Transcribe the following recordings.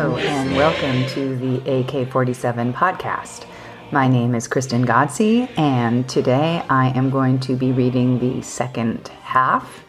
Hello, and welcome to the AK 47 podcast. My name is Kristen Ghodsee, and today I am going to be reading the second half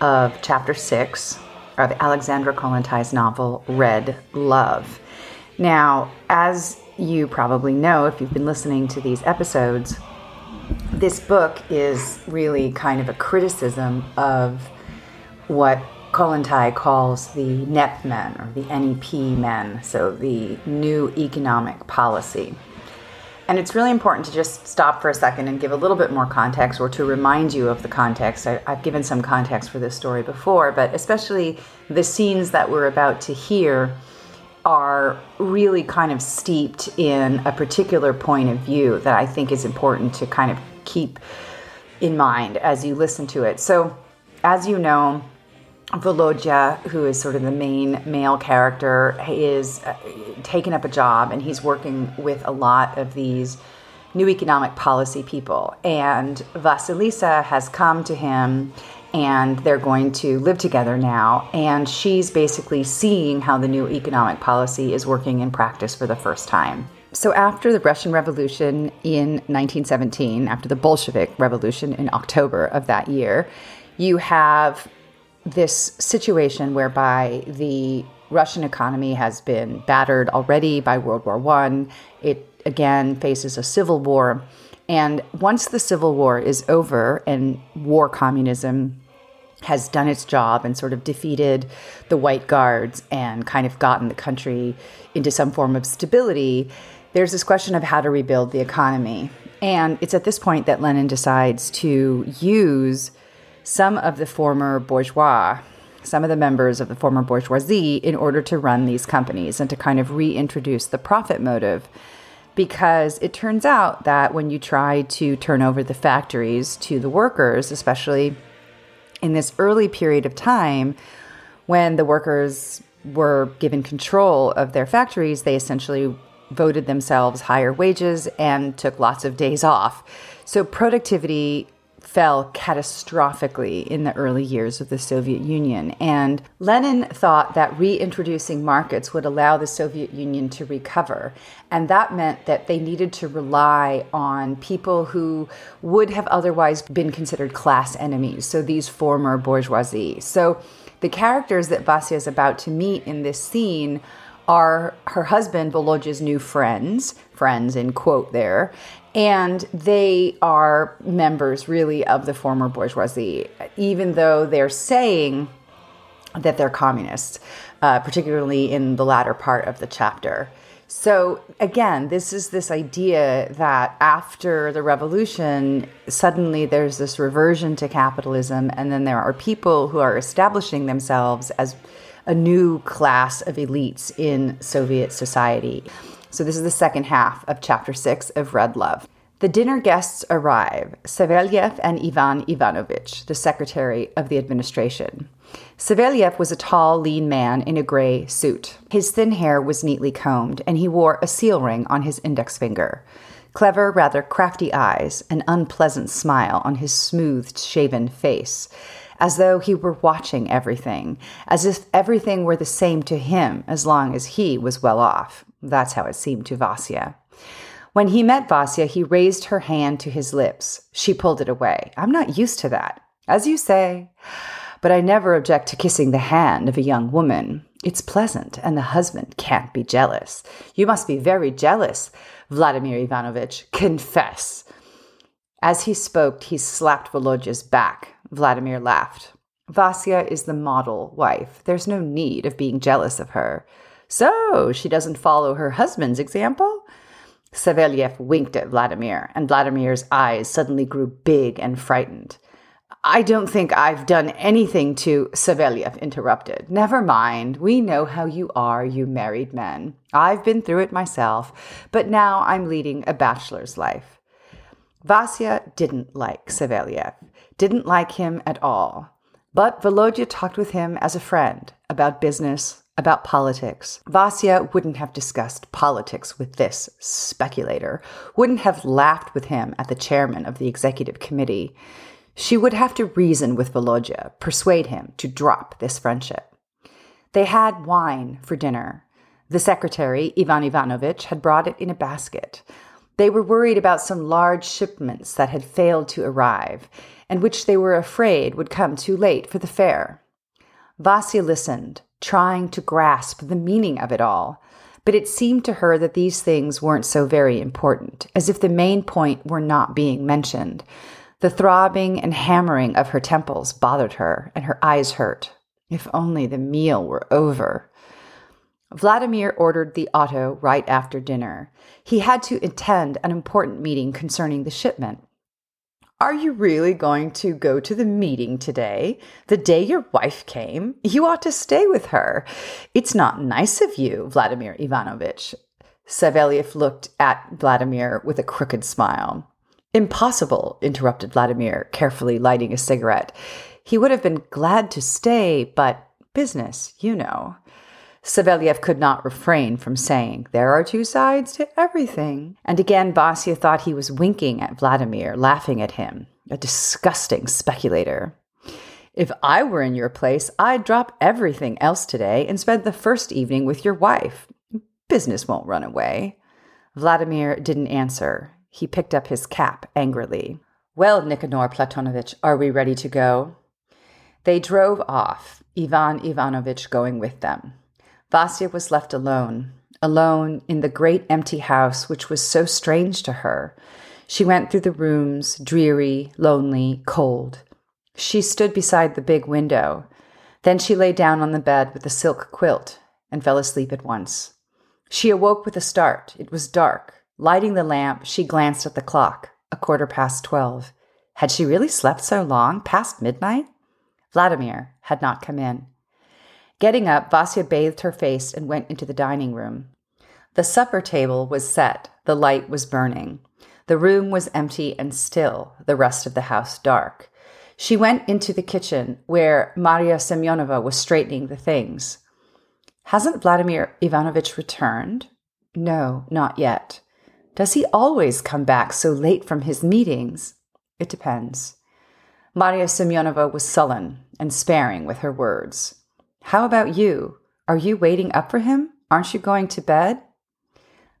of chapter six of Alexandra Kollontai's novel, Red Love. Now, as you probably know if you've been listening to these episodes, this book is really kind of a criticism of what Kollontai calls the NEP men or the NEP men, so the new economic policy. And it's really important to just stop for a second and give a little bit more context or to remind you of the context. I, have given some context for this story before, but especially the scenes that we're about to hear are really kind of steeped in a particular point of view that I think is important to kind of keep in mind as you listen to it. So, as you know, Volodya, who is sort of the main male character, is uh, taken up a job and he's working with a lot of these new economic policy people. And Vasilisa has come to him and they're going to live together now. And she's basically seeing how the new economic policy is working in practice for the first time. So, after the Russian Revolution in 1917, after the Bolshevik Revolution in October of that year, you have this situation whereby the Russian economy has been battered already by World War One. It again faces a civil war. And once the civil war is over and war communism has done its job and sort of defeated the white guards and kind of gotten the country into some form of stability, there's this question of how to rebuild the economy. And it's at this point that Lenin decides to use some of the former bourgeois, some of the members of the former bourgeoisie, in order to run these companies and to kind of reintroduce the profit motive. Because it turns out that when you try to turn over the factories to the workers, especially in this early period of time when the workers were given control of their factories, they essentially voted themselves higher wages and took lots of days off. So productivity fell catastrophically in the early years of the Soviet Union. And Lenin thought that reintroducing markets would allow the Soviet Union to recover. And that meant that they needed to rely on people who would have otherwise been considered class enemies, so these former bourgeoisie. So the characters that Vasya is about to meet in this scene are her husband Volodya's new friends, friends in quote there, and they are members really of the former bourgeoisie, even though they're saying that they're communists, uh, particularly in the latter part of the chapter. So, again, this is this idea that after the revolution, suddenly there's this reversion to capitalism, and then there are people who are establishing themselves as a new class of elites in Soviet society. So, this is the second half of chapter six of Red Love. The dinner guests arrive Savelyev and Ivan Ivanovich, the secretary of the administration. Savelyev was a tall, lean man in a gray suit. His thin hair was neatly combed, and he wore a seal ring on his index finger. Clever, rather crafty eyes, an unpleasant smile on his smooth shaven face, as though he were watching everything, as if everything were the same to him as long as he was well off. That's how it seemed to Vasya. When he met Vasya, he raised her hand to his lips. She pulled it away. I'm not used to that. As you say. But I never object to kissing the hand of a young woman. It's pleasant, and the husband can't be jealous. You must be very jealous, Vladimir Ivanovich. Confess. As he spoke, he slapped Volodya's back. Vladimir laughed. Vasya is the model wife. There's no need of being jealous of her. So, she doesn't follow her husband's example? Savelyev winked at Vladimir, and Vladimir's eyes suddenly grew big and frightened. I don't think I've done anything to. Savelyev interrupted. Never mind. We know how you are, you married men. I've been through it myself, but now I'm leading a bachelor's life. Vasya didn't like Savelyev, didn't like him at all. But Volodya talked with him as a friend about business, about politics. Vasya wouldn't have discussed politics with this speculator, wouldn't have laughed with him at the chairman of the executive committee. She would have to reason with Volodya, persuade him to drop this friendship. They had wine for dinner. The secretary, Ivan Ivanovitch, had brought it in a basket. They were worried about some large shipments that had failed to arrive, and which they were afraid would come too late for the fair. Vasya listened, trying to grasp the meaning of it all, but it seemed to her that these things weren't so very important, as if the main point were not being mentioned. The throbbing and hammering of her temples bothered her, and her eyes hurt. If only the meal were over. Vladimir ordered the auto right after dinner. He had to attend an important meeting concerning the shipment. Are you really going to go to the meeting today? The day your wife came? You ought to stay with her. It's not nice of you, Vladimir Ivanovitch. Savelyev looked at Vladimir with a crooked smile. Impossible, interrupted Vladimir, carefully lighting a cigarette. He would have been glad to stay, but business, you know. Savelyev could not refrain from saying, There are two sides to everything. And again, Vasya thought he was winking at Vladimir, laughing at him. A disgusting speculator. If I were in your place, I'd drop everything else today and spend the first evening with your wife. Business won't run away. Vladimir didn't answer. He picked up his cap angrily. Well, Nikanor Platonovitch, are we ready to go? They drove off, Ivan Ivanovitch going with them. Vasya was left alone, alone in the great empty house which was so strange to her. She went through the rooms, dreary, lonely, cold. She stood beside the big window. Then she lay down on the bed with the silk quilt and fell asleep at once. She awoke with a start. It was dark. Lighting the lamp, she glanced at the clock, a quarter past twelve. Had she really slept so long, past midnight? Vladimir had not come in. Getting up, Vasya bathed her face and went into the dining room. The supper table was set, the light was burning. The room was empty and still, the rest of the house dark. She went into the kitchen, where Maria Semyonova was straightening the things. Hasn't Vladimir Ivanovitch returned? No, not yet. Does he always come back so late from his meetings? It depends. Maria Semyonova was sullen and sparing with her words. How about you? Are you waiting up for him? Aren't you going to bed?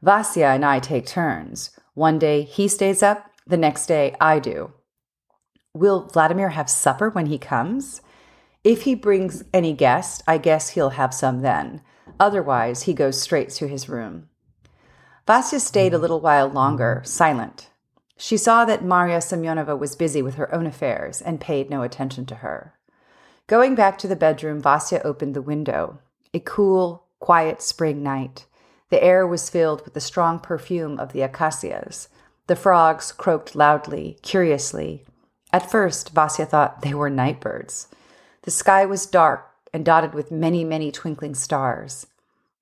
Vasya and I take turns. One day he stays up, the next day I do. Will Vladimir have supper when he comes? If he brings any guest, I guess he'll have some then. Otherwise, he goes straight to his room. Vasya stayed a little while longer, silent. She saw that Maria Semyonova was busy with her own affairs and paid no attention to her. Going back to the bedroom, Vasya opened the window. A cool, quiet spring night. The air was filled with the strong perfume of the acacias. The frogs croaked loudly, curiously. At first, Vasya thought they were night birds. The sky was dark and dotted with many, many twinkling stars.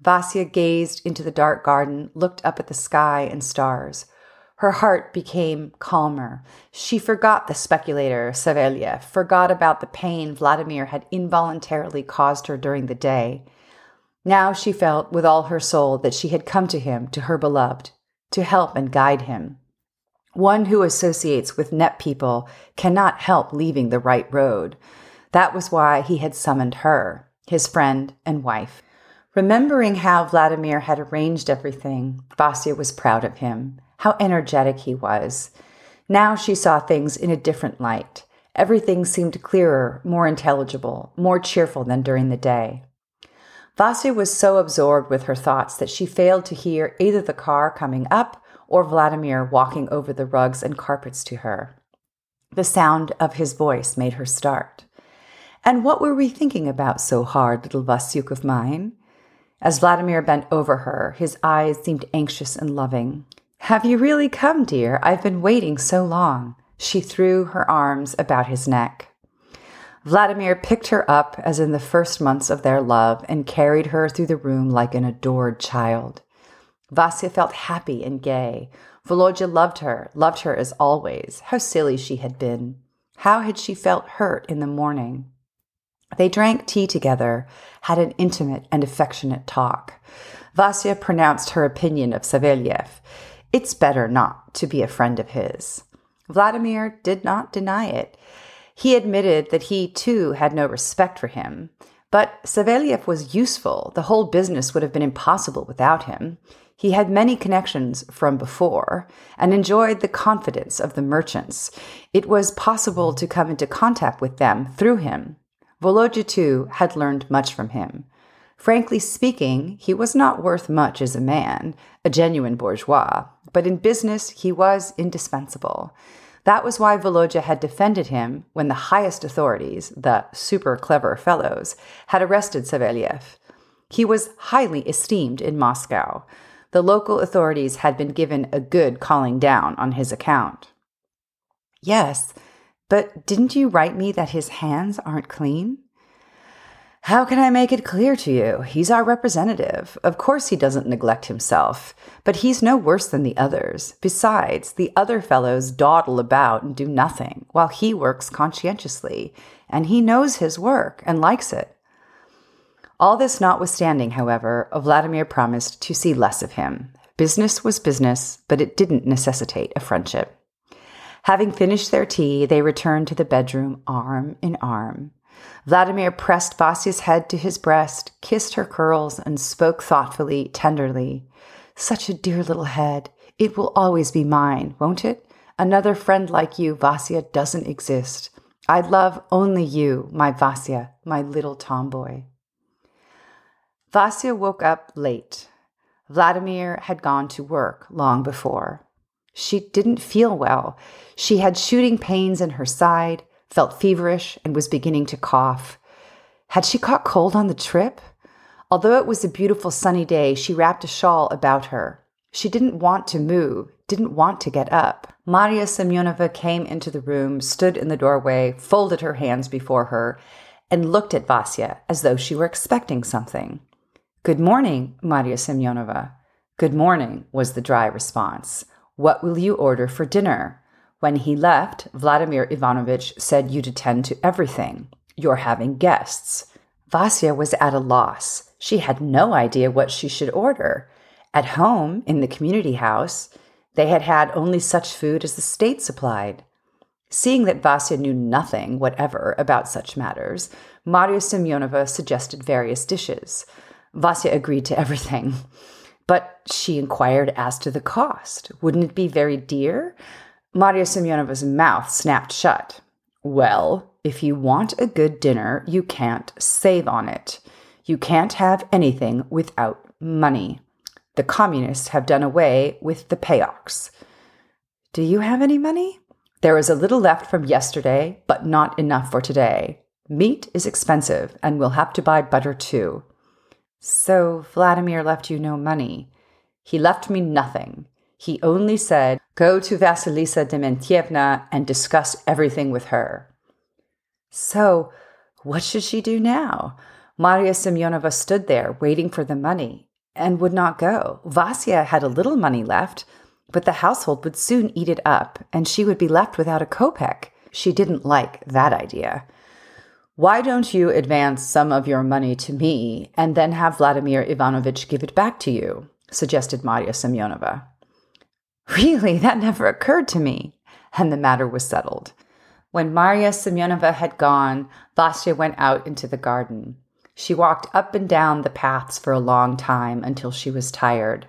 Vasya gazed into the dark garden, looked up at the sky and stars. Her heart became calmer. She forgot the speculator, Savelyev, forgot about the pain Vladimir had involuntarily caused her during the day. Now she felt with all her soul that she had come to him, to her beloved, to help and guide him. One who associates with NEP people cannot help leaving the right road. That was why he had summoned her, his friend and wife. Remembering how Vladimir had arranged everything, Vasya was proud of him how energetic he was. Now she saw things in a different light. Everything seemed clearer, more intelligible, more cheerful than during the day. Vasya was so absorbed with her thoughts that she failed to hear either the car coming up or Vladimir walking over the rugs and carpets to her. The sound of his voice made her start. And what were we thinking about so hard, little Vasyuk of mine? As Vladimir bent over her, his eyes seemed anxious and loving. Have you really come, dear? I've been waiting so long. She threw her arms about his neck. Vladimir picked her up as in the first months of their love and carried her through the room like an adored child. Vasya felt happy and gay. Volodya loved her, loved her as always. How silly she had been. How had she felt hurt in the morning? They drank tea together, had an intimate and affectionate talk. Vasya pronounced her opinion of Savelyev. It's better not to be a friend of his. Vladimir did not deny it. He admitted that he too had no respect for him, But Savelyev was useful. The whole business would have been impossible without him. He had many connections from before and enjoyed the confidence of the merchants. It was possible to come into contact with them through him. Volodya, too, had learned much from him. Frankly speaking, he was not worth much as a man, a genuine bourgeois, but in business he was indispensable. That was why Volodya had defended him when the highest authorities, the super clever fellows, had arrested Savelyev. He was highly esteemed in Moscow. The local authorities had been given a good calling down on his account. Yes, but didn't you write me that his hands aren't clean? How can I make it clear to you? He's our representative. Of course, he doesn't neglect himself, but he's no worse than the others. Besides, the other fellows dawdle about and do nothing, while he works conscientiously, and he knows his work and likes it. All this notwithstanding, however, Vladimir promised to see less of him. Business was business, but it didn't necessitate a friendship. Having finished their tea, they returned to the bedroom arm in arm. Vladimir pressed Vasya's head to his breast, kissed her curls, and spoke thoughtfully, tenderly. Such a dear little head. It will always be mine, won't it? Another friend like you, Vasya, doesn't exist. I love only you, my Vasya, my little tomboy. Vasya woke up late. Vladimir had gone to work long before. She didn't feel well. She had shooting pains in her side, felt feverish, and was beginning to cough. Had she caught cold on the trip? Although it was a beautiful sunny day, she wrapped a shawl about her. She didn't want to move, didn't want to get up. Maria Semyonova came into the room, stood in the doorway, folded her hands before her, and looked at Vasya as though she were expecting something. Good morning, Maria Semyonova. Good morning, was the dry response. What will you order for dinner? When he left, Vladimir Ivanovitch said you'd attend to everything. You're having guests. Vasya was at a loss. She had no idea what she should order. At home, in the community house, they had had only such food as the state supplied. Seeing that Vasya knew nothing whatever about such matters, Maria Semyonova suggested various dishes. Vasya agreed to everything. But she inquired as to the cost. Wouldn't it be very dear? Maria Semyonova's mouth snapped shut. Well, if you want a good dinner, you can't save on it. You can't have anything without money. The communists have done away with the payoks. Do you have any money? There is a little left from yesterday, but not enough for today. Meat is expensive, and we'll have to buy butter too. So Vladimir left you no money. He left me nothing. He only said, Go to Vasilisa Dementyevna and discuss everything with her. So, what should she do now? Maria Semyonova stood there waiting for the money and would not go. Vasya had a little money left, but the household would soon eat it up and she would be left without a kopeck. She didn't like that idea. Why don't you advance some of your money to me and then have Vladimir Ivanovitch give it back to you? suggested Maria Semyonova. Really, that never occurred to me. And the matter was settled. When Maria Semyonova had gone, Vasya went out into the garden. She walked up and down the paths for a long time until she was tired.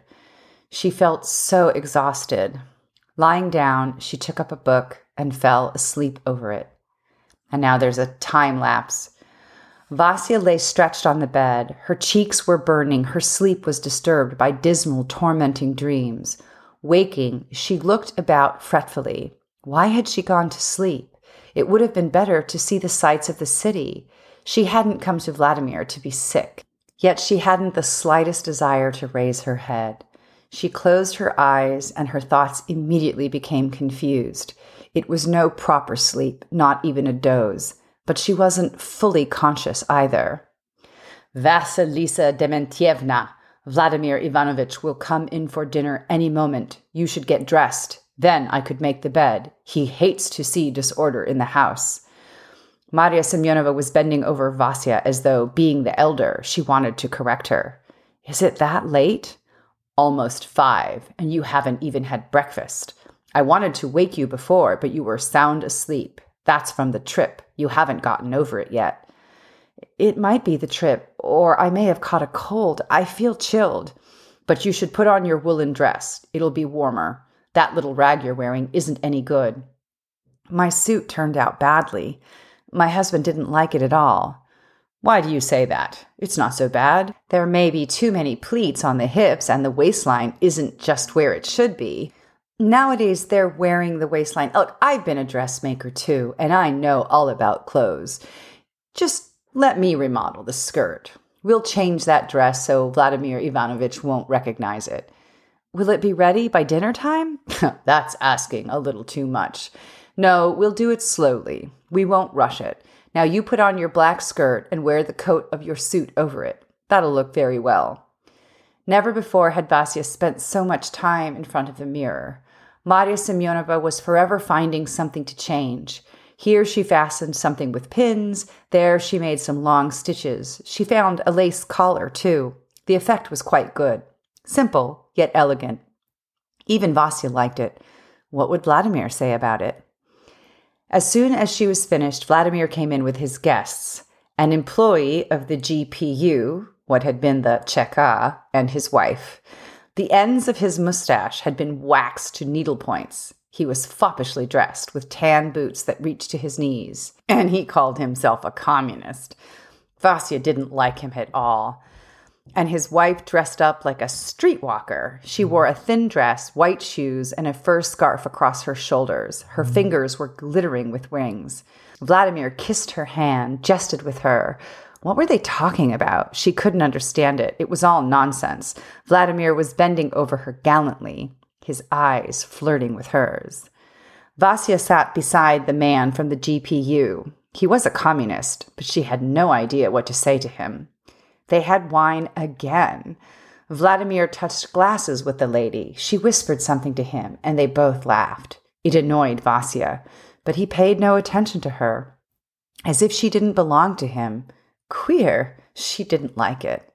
She felt so exhausted. Lying down, she took up a book and fell asleep over it. And now there's a time lapse. Vasya lay stretched on the bed. Her cheeks were burning. Her sleep was disturbed by dismal, tormenting dreams. Waking, she looked about fretfully. Why had she gone to sleep? It would have been better to see the sights of the city. She hadn't come to Vladimir to be sick. Yet she hadn't the slightest desire to raise her head. She closed her eyes, and her thoughts immediately became confused. It was no proper sleep, not even a doze, but she wasn't fully conscious either. Vasilisa Dementyevna, Vladimir Ivanovitch will come in for dinner any moment. You should get dressed. Then I could make the bed. He hates to see disorder in the house. Maria Semyonova was bending over Vasya as though, being the elder, she wanted to correct her. Is it that late? Almost five, and you haven't even had breakfast. I wanted to wake you before, but you were sound asleep. That's from the trip. You haven't gotten over it yet. It might be the trip, or I may have caught a cold. I feel chilled. But you should put on your woolen dress. It'll be warmer. That little rag you're wearing isn't any good. My suit turned out badly. My husband didn't like it at all. Why do you say that? It's not so bad. There may be too many pleats on the hips, and the waistline isn't just where it should be. Nowadays, they're wearing the waistline. Look, I've been a dressmaker too, and I know all about clothes. Just let me remodel the skirt. We'll change that dress so Vladimir Ivanovich won't recognize it. Will it be ready by dinner time? That's asking a little too much. No, we'll do it slowly. We won't rush it. Now you put on your black skirt and wear the coat of your suit over it. That'll look very well. Never before had Vasya spent so much time in front of the mirror. Maria Semyonovna was forever finding something to change. Here she fastened something with pins, there she made some long stitches. She found a lace collar, too. The effect was quite good. Simple, yet elegant. Even Vasya liked it. What would Vladimir say about it? As soon as she was finished, Vladimir came in with his guests an employee of the GPU, what had been the Cheka, and his wife. The ends of his mustache had been waxed to needle points. He was foppishly dressed with tan boots that reached to his knees, and he called himself a communist. Vasya didn't like him at all. And his wife dressed up like a streetwalker. She wore a thin dress, white shoes, and a fur scarf across her shoulders. Her mm. fingers were glittering with rings. Vladimir kissed her hand, jested with her, what were they talking about? She couldn't understand it. It was all nonsense. Vladimir was bending over her gallantly, his eyes flirting with hers. Vasya sat beside the man from the GPU. He was a communist, but she had no idea what to say to him. They had wine again. Vladimir touched glasses with the lady. She whispered something to him, and they both laughed. It annoyed Vasya, but he paid no attention to her, as if she didn't belong to him. Queer. She didn't like it.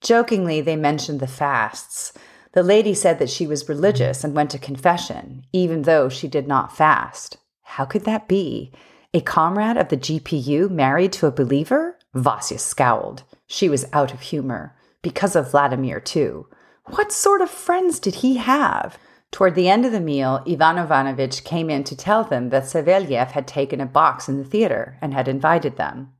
Jokingly, they mentioned the fasts. The lady said that she was religious and went to confession, even though she did not fast. How could that be? A comrade of the GPU married to a believer? Vasya scowled. She was out of humor. Because of Vladimir, too. What sort of friends did he have? Toward the end of the meal, Ivan Ivanovitch came in to tell them that Savelyev had taken a box in the theater and had invited them.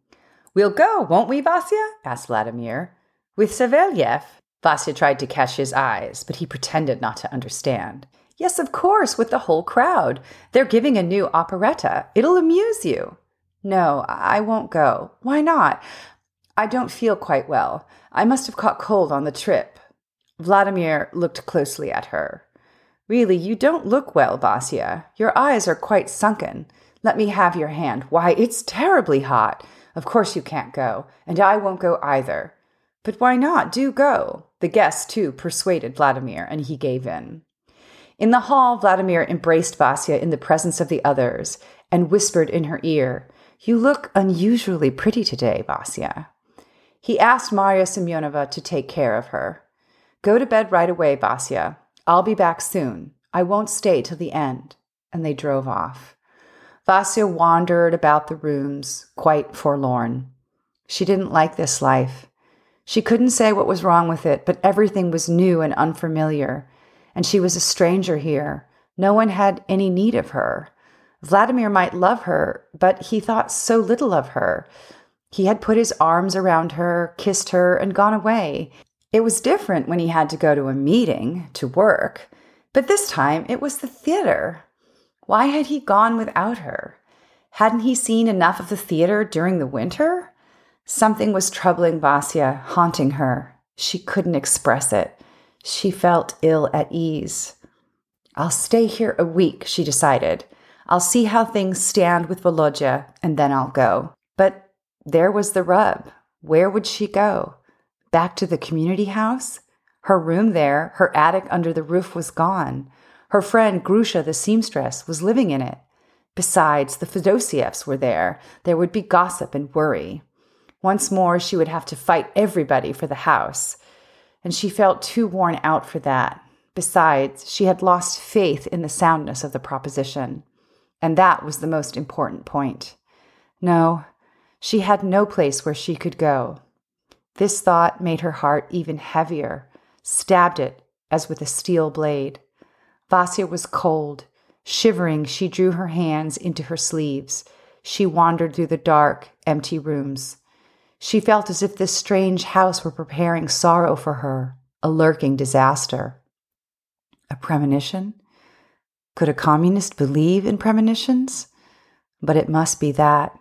We'll go, won't we, Vasya? asked Vladimir. With Savelyev? Vasya tried to catch his eyes, but he pretended not to understand. Yes, of course, with the whole crowd. They're giving a new operetta. It'll amuse you. No, I won't go. Why not? I don't feel quite well. I must have caught cold on the trip. Vladimir looked closely at her. Really, you don't look well, Vasya. Your eyes are quite sunken. Let me have your hand. Why, it's terribly hot. Of course you can't go, and I won't go either. But why not? Do go. The guests, too, persuaded Vladimir, and he gave in. In the hall, Vladimir embraced Vasya in the presence of the others and whispered in her ear, You look unusually pretty today, Vasya. He asked Maria Semyonovna to take care of her. Go to bed right away, Vasya. I'll be back soon. I won't stay till the end. And they drove off. Vasya wandered about the rooms, quite forlorn. She didn't like this life. She couldn't say what was wrong with it, but everything was new and unfamiliar, and she was a stranger here. No one had any need of her. Vladimir might love her, but he thought so little of her. He had put his arms around her, kissed her, and gone away. It was different when he had to go to a meeting, to work, but this time it was the theater. Why had he gone without her? Hadn't he seen enough of the theater during the winter? Something was troubling Vasya, haunting her. She couldn't express it. She felt ill at ease. I'll stay here a week, she decided. I'll see how things stand with Volodya, and then I'll go. But there was the rub. Where would she go? Back to the community house? Her room there, her attic under the roof was gone. Her friend Grusha, the seamstress, was living in it. Besides, the Fedosievs were there. There would be gossip and worry. Once more, she would have to fight everybody for the house. And she felt too worn out for that. Besides, she had lost faith in the soundness of the proposition. And that was the most important point. No, She had no place where she could go. This thought made her heart even heavier, stabbed it as with a steel blade. Vasya was cold. Shivering, she drew her hands into her sleeves. She wandered through the dark, empty rooms. She felt as if this strange house were preparing sorrow for her, a lurking disaster. A premonition? Could a communist believe in premonitions? But it must be that.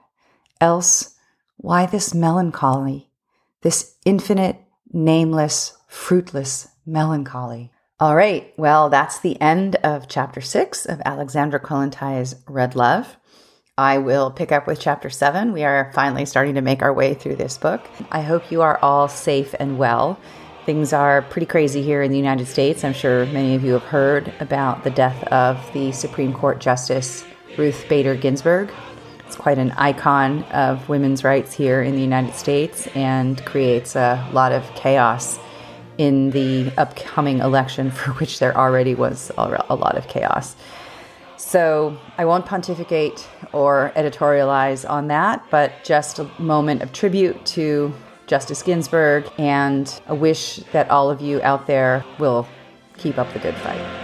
Else, why this melancholy? This infinite, nameless, fruitless melancholy? All right, well, that's the end of chapter six of Alexandra Kollontais' Red Love. I will pick up with chapter seven. We are finally starting to make our way through this book. I hope you are all safe and well. Things are pretty crazy here in the United States. I'm sure many of you have heard about the death of the Supreme Court Justice Ruth Bader Ginsburg. It's quite an icon of women's rights here in the United States and creates a lot of chaos in the upcoming election, for which there already was a lot of chaos. So I won't pontificate or editorialize on that, but just a moment of tribute to Justice Ginsburg and a wish that all of you out there will keep up the good fight.